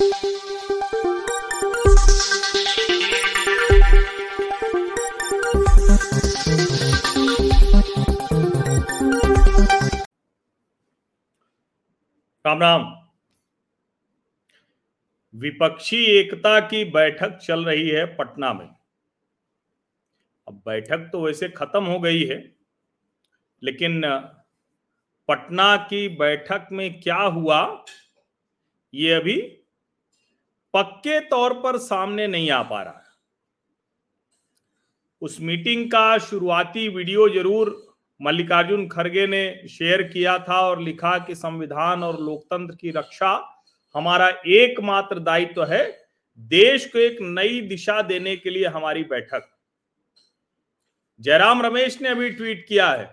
राम राम विपक्षी एकता की बैठक चल रही है पटना में। अब बैठक तो वैसे खत्म हो गई है, लेकिन पटना की बैठक में क्या हुआ, ये अभी पक्के तौर पर सामने नहीं आ पा रहा उस मीटिंग का शुरुआती वीडियो ज़रूर मल्लिकार्जुन खड़गे ने शेयर किया था और लिखा कि संविधान और लोकतंत्र की रक्षा हमारा एकमात्र दायित्व तो है, देश को एक नई दिशा देने के लिए हमारी बैठक। जयराम रमेश ने अभी ट्वीट किया है,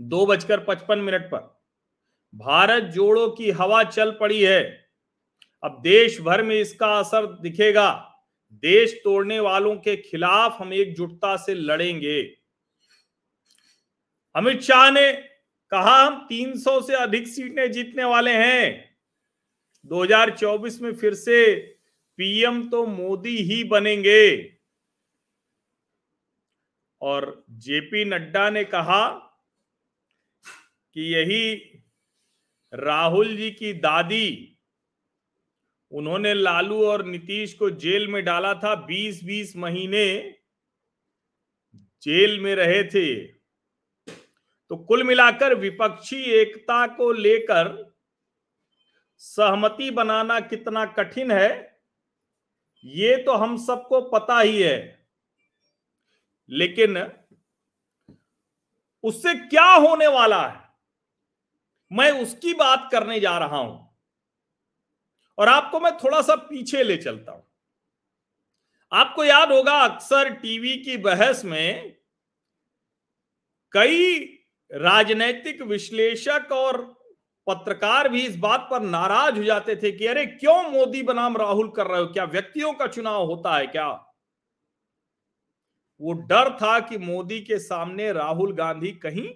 दो बजकर पचपन मिनट पर, भारत जोड़ो की हवा चल पड़ी है अब देश भर में इसका असर दिखेगा। देश तोड़ने वालों के खिलाफ हम एकजुटता से लड़ेंगे। अमित शाह ने कहा, हम 300 से अधिक सीटें जीतने वाले हैं। 2024 में फिर से पीएम तो मोदी ही बनेंगे। और जेपी नड्डा ने कहा कि यही राहुल जी की दादी उन्होंने लालू और नीतीश को जेल में डाला था 20-20 महीने जेल में रहे थे। तो कुल मिलाकर विपक्षी एकता को लेकर सहमति बनाना कितना कठिन है, ये तो हम सबको पता ही है। लेकिन उससे क्या होने वाला है? मैं उसकी बात करने जा रहा हूँ। और आपको मैं थोड़ा सा पीछे ले चलता हूँ। आपको याद होगा अक्सर टीवी की बहस में कई राजनैतिक विश्लेषक और पत्रकार भी इस बात पर नाराज़ हो जाते थे कि अरे क्यों मोदी बनाम राहुल कर रहे हो? क्या व्यक्तियों का चुनाव होता है क्या? वो डर था कि मोदी के सामने राहुल गांधी कहीं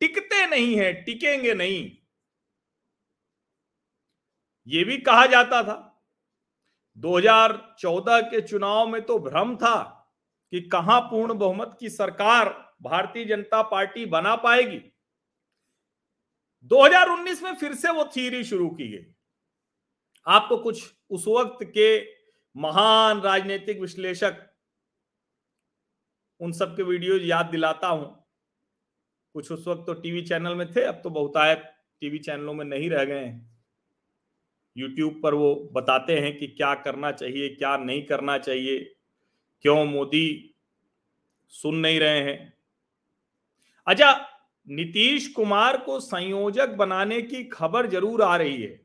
टिकते नहीं है, टिकेंगे नहीं। ये भी कहा जाता था। 2014 के चुनाव में तो भ्रम था कि कहाँ पूर्ण बहुमत की सरकार भारतीय जनता पार्टी बना पाएगी। 2019 में फिर से वो थीरी शुरू की गई। आपको कुछ उस वक्त के महान राजनीतिक विश्लेषक उन सब के वीडियो याद दिलाता हूँ। कुछ उस वक्त तो टीवी चैनल में थे, अब तो बहुतायत टीवी चैनलों में नहीं रह गए हैं। यूट्यूब पर वो बताते हैं कि क्या करना चाहिए, क्या नहीं करना चाहिए। क्यों मोदी सुन नहीं रहे हैं? अच्छा नीतीश कुमार को संयोजक बनाने की खबर ज़रूर आ रही है।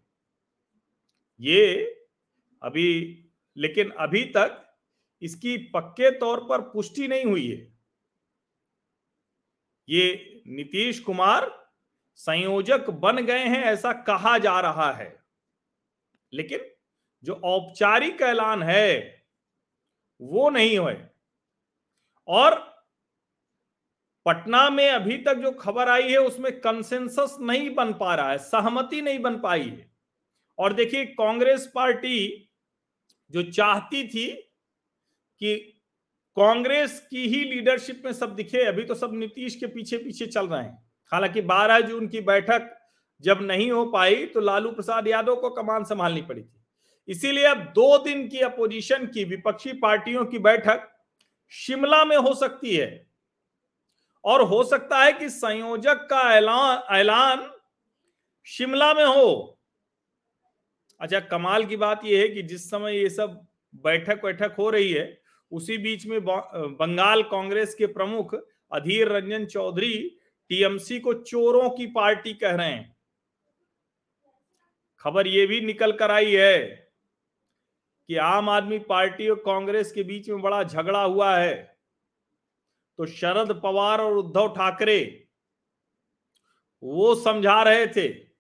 ये अभी, लेकिन अभी तक इसकी पक्के तौर पर पुष्टि नहीं हुई है। ये नीतीश कुमार संयोजक बन गए हैं ऐसा कहा जा रहा है। लेकिन जो औपचारिक ऐलान है, वो नहीं हुए। और पटना में अभी तक जो खबर आई है, उसमें कंसेंसस नहीं बन पा रहा है, सहमति नहीं बन पाई है। और देखिए, कांग्रेस पार्टी जो चाहती थी कि कांग्रेस की ही लीडरशिप में सब दिखे, अभी तो सब नीतीश के पीछे पीछे चल रहे हैं। हालाँकि 12 जून की बैठक जब नहीं हो पाई तो लालू प्रसाद यादव को कमान संभालनी पड़ी थी। इसीलिए अब दो दिन की अपोजिशन की विपक्षी पार्टियों की बैठक शिमला में हो सकती है। और हो सकता है कि संयोजक का ऐलान ऐलान शिमला में हो। अच्छा कमाल की बात यह है कि जिस समय ये सब बैठक बैठक हो रही है, उसी बीच में बंगाल कांग्रेस के प्रमुख अधीर रंजन चौधरी टीएमसी को चोरों की पार्टी कह रहे हैं। खबर यह भी निकल कर आई है कि आम आदमी पार्टी और कांग्रेस के बीच में बड़ा झगड़ा हुआ है। तो शरद पवार और उद्धव ठाकरे वो समझा रहे थे।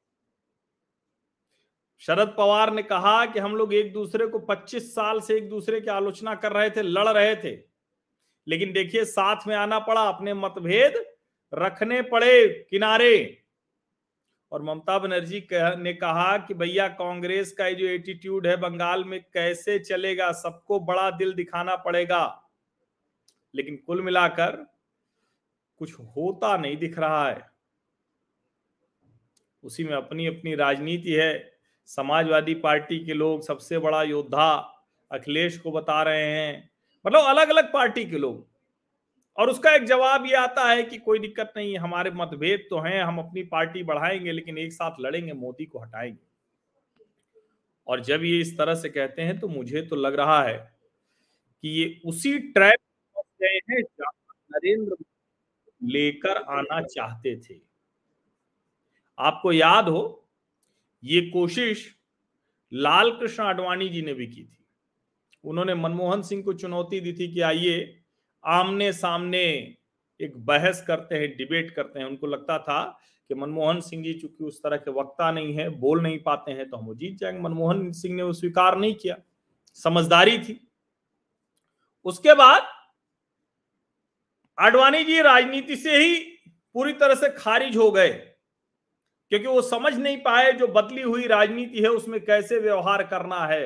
शरद पवार ने कहा कि हम लोग एक दूसरे को 25 साल से एक दूसरे की आलोचना कर रहे थे, लड़ रहे थे। लेकिन देखिए, साथ में आना पड़ा, अपने मतभेद रखने पड़े किनारे। और ममता बनर्जी ने कहा कि भैया, कांग्रेस का जो एटीट्यूड है बंगाल में, कैसे चलेगा? सबको बड़ा दिल दिखाना पड़ेगा। लेकिन कुल मिलाकर, कुछ होता नहीं दिख रहा है। उसी में अपनी अपनी राजनीति है। समाजवादी पार्टी के लोग सबसे बड़ा योद्धा अखिलेश को बता रहे हैं। मतलब अलग अलग पार्टी के लोग। और उसका एक जवाब ये आता है कि कोई दिक्कत नहीं, हमारे मतभेद तो हैं, हम अपनी पार्टी बढ़ाएँगे, लेकिन एक साथ लड़ेंगे, मोदी को हटाएँगे। और जब ये इस तरह से कहते हैं तो मुझे तो लग रहा है कि ये उसी ट्रैप गए हैं नरेंद्र लेकर आना चाहते थे। आपको याद हो, ये कोशिश लाल कृष्ण आडवाणी जी ने भी की थी। उन्होंने मनमोहन सिंह को चुनौती दी थी कि आइए आमने सामने एक बहस करते हैं, डिबेट करते हैं। उनको लगता था कि मनमोहन सिंह जी चूँकि उस तरह के वक्ता नहीं है, बोल नहीं पाते हैं तो हम वो जीत जाएँगे। मनमोहन सिंह ने वो स्वीकार नहीं किया। समझदारी थी। उसके बाद आडवाणी जी राजनीति से ही पूरी तरह से खारिज हो गए, क्योंकि वो समझ नहीं पाए जो बदली हुई राजनीति है, उसमें कैसे व्यवहार करना है।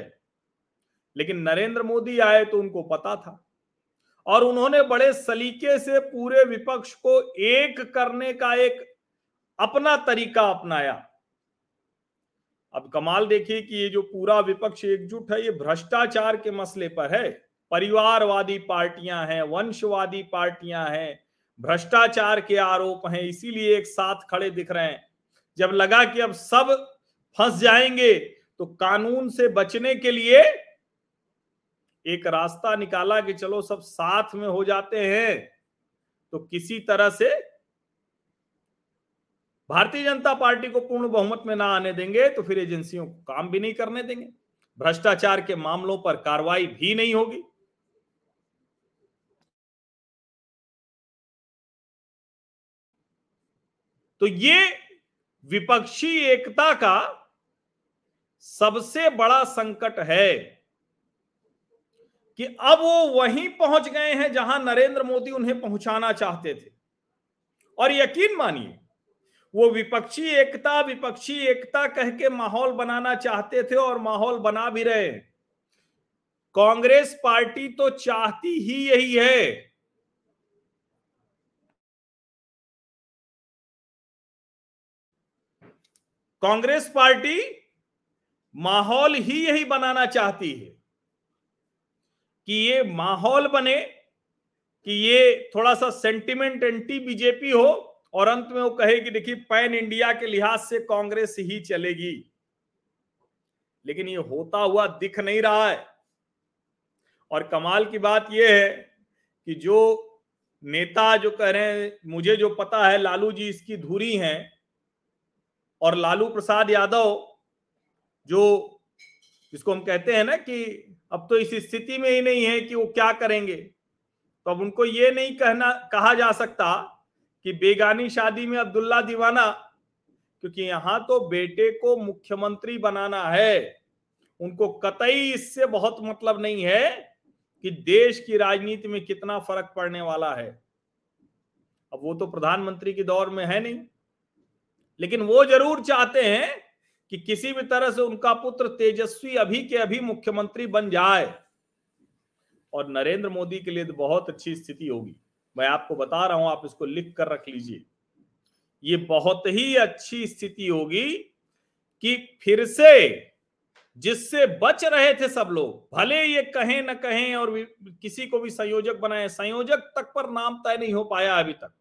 लेकिन नरेंद्र मोदी आए तो उनको पता था। और उन्होंने बड़े सलीके से पूरे विपक्ष को एक करने का एक अपना तरीका अपनाया। अब कमाल देखिए कि ये जो पूरा विपक्ष एकजुट है, ये भ्रष्टाचार के मसले पर है। परिवारवादी पार्टियाँ हैं, वंशवादी पार्टियाँ हैं, भ्रष्टाचार के आरोप हैं, इसीलिए एक साथ खड़े दिख रहे हैं। जब लगा कि अब सब फंस जाएँगे तो कानून से बचने के लिए एक रास्ता निकाला कि चलो सब साथ में हो जाते हैं तो किसी तरह से भारतीय जनता पार्टी को पूर्ण बहुमत में ना आने देंगे तो फिर एजेंसियों को काम भी नहीं करने देंगे। भ्रष्टाचार के मामलों पर कार्रवाई भी नहीं होगी। तो ये विपक्षी एकता का सबसे बड़ा संकट है। कि अब वो वहीं पहुँच गए हैं जहाँ नरेंद्र मोदी उन्हें पहुंचाना चाहते थे। और यकीन मानिए, वो विपक्षी एकता विपक्षी एकता कह के माहौल बनाना चाहते थे और माहौल बना भी रहे कांग्रेस पार्टी तो चाहती ही यही है। कांग्रेस पार्टी माहौल ही यही बनाना चाहती है। कि ये माहौल बने, कि ये थोड़ा सा सेंटिमेंट एंटी बीजेपी हो और अंत में वो कहे कि देखिए, पैन इंडिया के लिहाज से कांग्रेस ही चलेगी। लेकिन ये होता हुआ दिख नहीं रहा है। और कमाल की बात यह है कि जो नेता जो कह रहे हैं, मुझे जो पता है, लालू जी इसकी धुरी हैं और लालू प्रसाद यादव जो, जिसको हम कहते हैं ना कि अब तो इस स्थिति में ही नहीं है कि वो क्या करेंगे। तो अब उनको ये नहीं कहना, कहा जा सकता कि बेगानी शादी में अब्दुल्ला दीवाना, क्योंकि यहाँ तो बेटे को मुख्यमंत्री बनाना है। उनको कतई इससे बहुत मतलब नहीं है कि देश की राजनीति में कितना फ़र्क पड़ने वाला है। अब वो तो प्रधानमंत्री के दौर में है नहीं। लेकिन वो ज़रूर चाहते हैं कि किसी भी तरह से उनका पुत्र तेजस्वी अभी के अभी मुख्यमंत्री बन जाए। और नरेंद्र मोदी के लिए तो बहुत अच्छी स्थिति होगी। मैं आपको बता रहा हूँ, आप इसको लिख कर रख लीजिए। ये बहुत ही अच्छी स्थिति होगी कि फिर से जिससे बच रहे थे सब लोग, भले ये कहें न कहें और किसी को भी संयोजक बनाए, संयोजक तक पर नाम तय नहीं हो पाया अभी तक।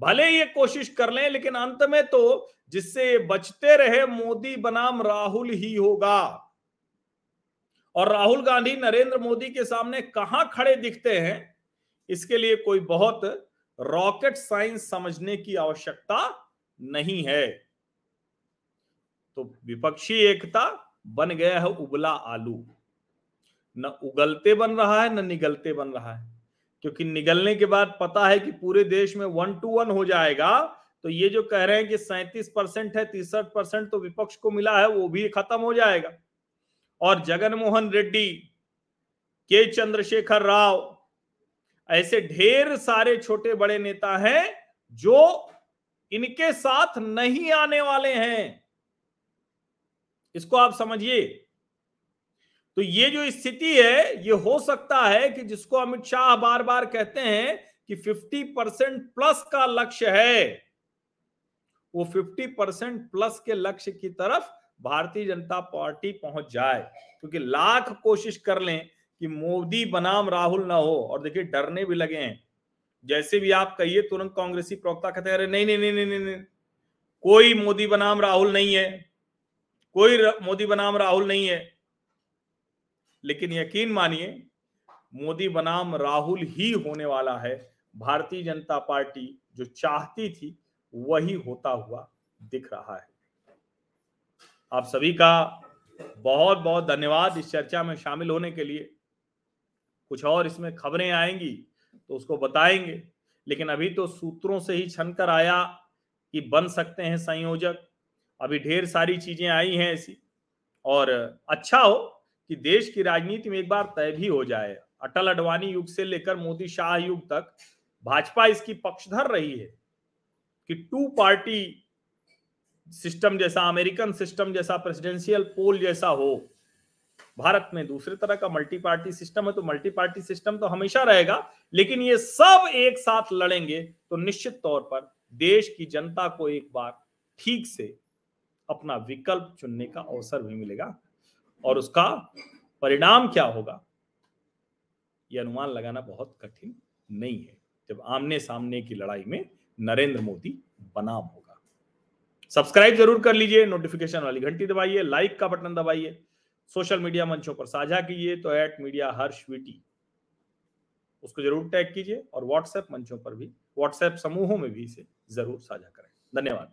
भले ये कोशिश कर लें, लेकिन अंत में तो जिससे बचते रहे, मोदी बनाम राहुल ही होगा। और राहुल गांधी नरेंद्र मोदी के सामने कहाँ खड़े दिखते हैं, इसके लिए कोई बहुत रॉकेट साइंस समझने की आवश्यकता नहीं है। तो विपक्षी एकता बन गया है उबला आलू। न उगलते बन रहा है, न निगलते बन रहा है। क्योंकि निगलने के बाद पता है कि पूरे देश में वन टू वन हो जाएगा तो ये जो कह रहे हैं कि सैंतीस परसेंट है, तिरसठ परसेंट तो विपक्ष को मिला है, वो भी खत्म हो जाएगा। और जगन मोहन रेड्डी, के चंद्रशेखर राव, ऐसे ढेर सारे छोटे बड़े नेता हैं जो इनके साथ नहीं आने वाले हैं। इसको आप समझिए तो ये जो स्थिति है, ये हो सकता है कि जिसको अमित शाह बार बार कहते हैं कि 50 परसेंट प्लस का लक्ष्य है, वो 50 परसेंट प्लस के लक्ष्य की तरफ़ भारतीय जनता पार्टी पहुँच जाए। क्योंकि तो लाख कोशिश कर लें कि मोदी बनाम राहुल ना हो, और देखिए डरने भी लगे हैं। जैसे भी आप कहिए, तुरंत कांग्रेसी प्रवक्ता कहते हैं, अरे नहीं नहीं नहीं नहीं नहीं, कोई मोदी बनाम राहुल नहीं है, कोई मोदी बनाम राहुल नहीं है। लेकिन यकीन मानिए, मोदी बनाम राहुल ही होने वाला है। भारतीय जनता पार्टी जो चाहती थी, वही होता हुआ दिख रहा है। आप सभी का बहुत बहुत धन्यवाद इस चर्चा में शामिल होने के लिए। कुछ और इसमें खबरें आएँगी तो उसको बताएँगे, लेकिन अभी तो सूत्रों से ही छनकर आया कि बन सकते हैं संयोजक। अभी ढेर सारी चीज़ें आई हैं ऐसी, और अच्छा हो कि देश की राजनीति में एक बार तय भी हो जाए। अटल अडवाणी युग से लेकर मोदी शाह युग तक भाजपा इसकी पक्षधर रही है कि टू पार्टी सिस्टम जैसा, अमेरिकन सिस्टम जैसा, प्रेसिडेंशियल पोल जैसा हो। भारत में दूसरे तरह का मल्टी पार्टी सिस्टम है तो मल्टी पार्टी सिस्टम तो हमेशा रहेगा, लेकिन ये सब एक साथ लड़ेंगे तो निश्चित तौर पर देश की जनता को एक बार ठीक से अपना विकल्प चुनने का अवसर भी मिलेगा। और उसका परिणाम क्या होगा? यह अनुमान लगाना बहुत कठिन नहीं है, जब आमने सामने की लड़ाई में नरेंद्र मोदी बनाम होगा। सब्सक्राइब ज़रूर कर लीजिए नोटिफिकेशन वाली घंटी दबाइए लाइक का बटन दबाइए सोशल मीडिया मंचों पर साझा कीजिए तो एट मीडिया हर्ष वीटी उसको ज़रूर टैग कीजिए और व्हाट्सएप मंचों पर भी व्हाट्सएप समूहों में भी इसे ज़रूर साझा करें। धन्यवाद।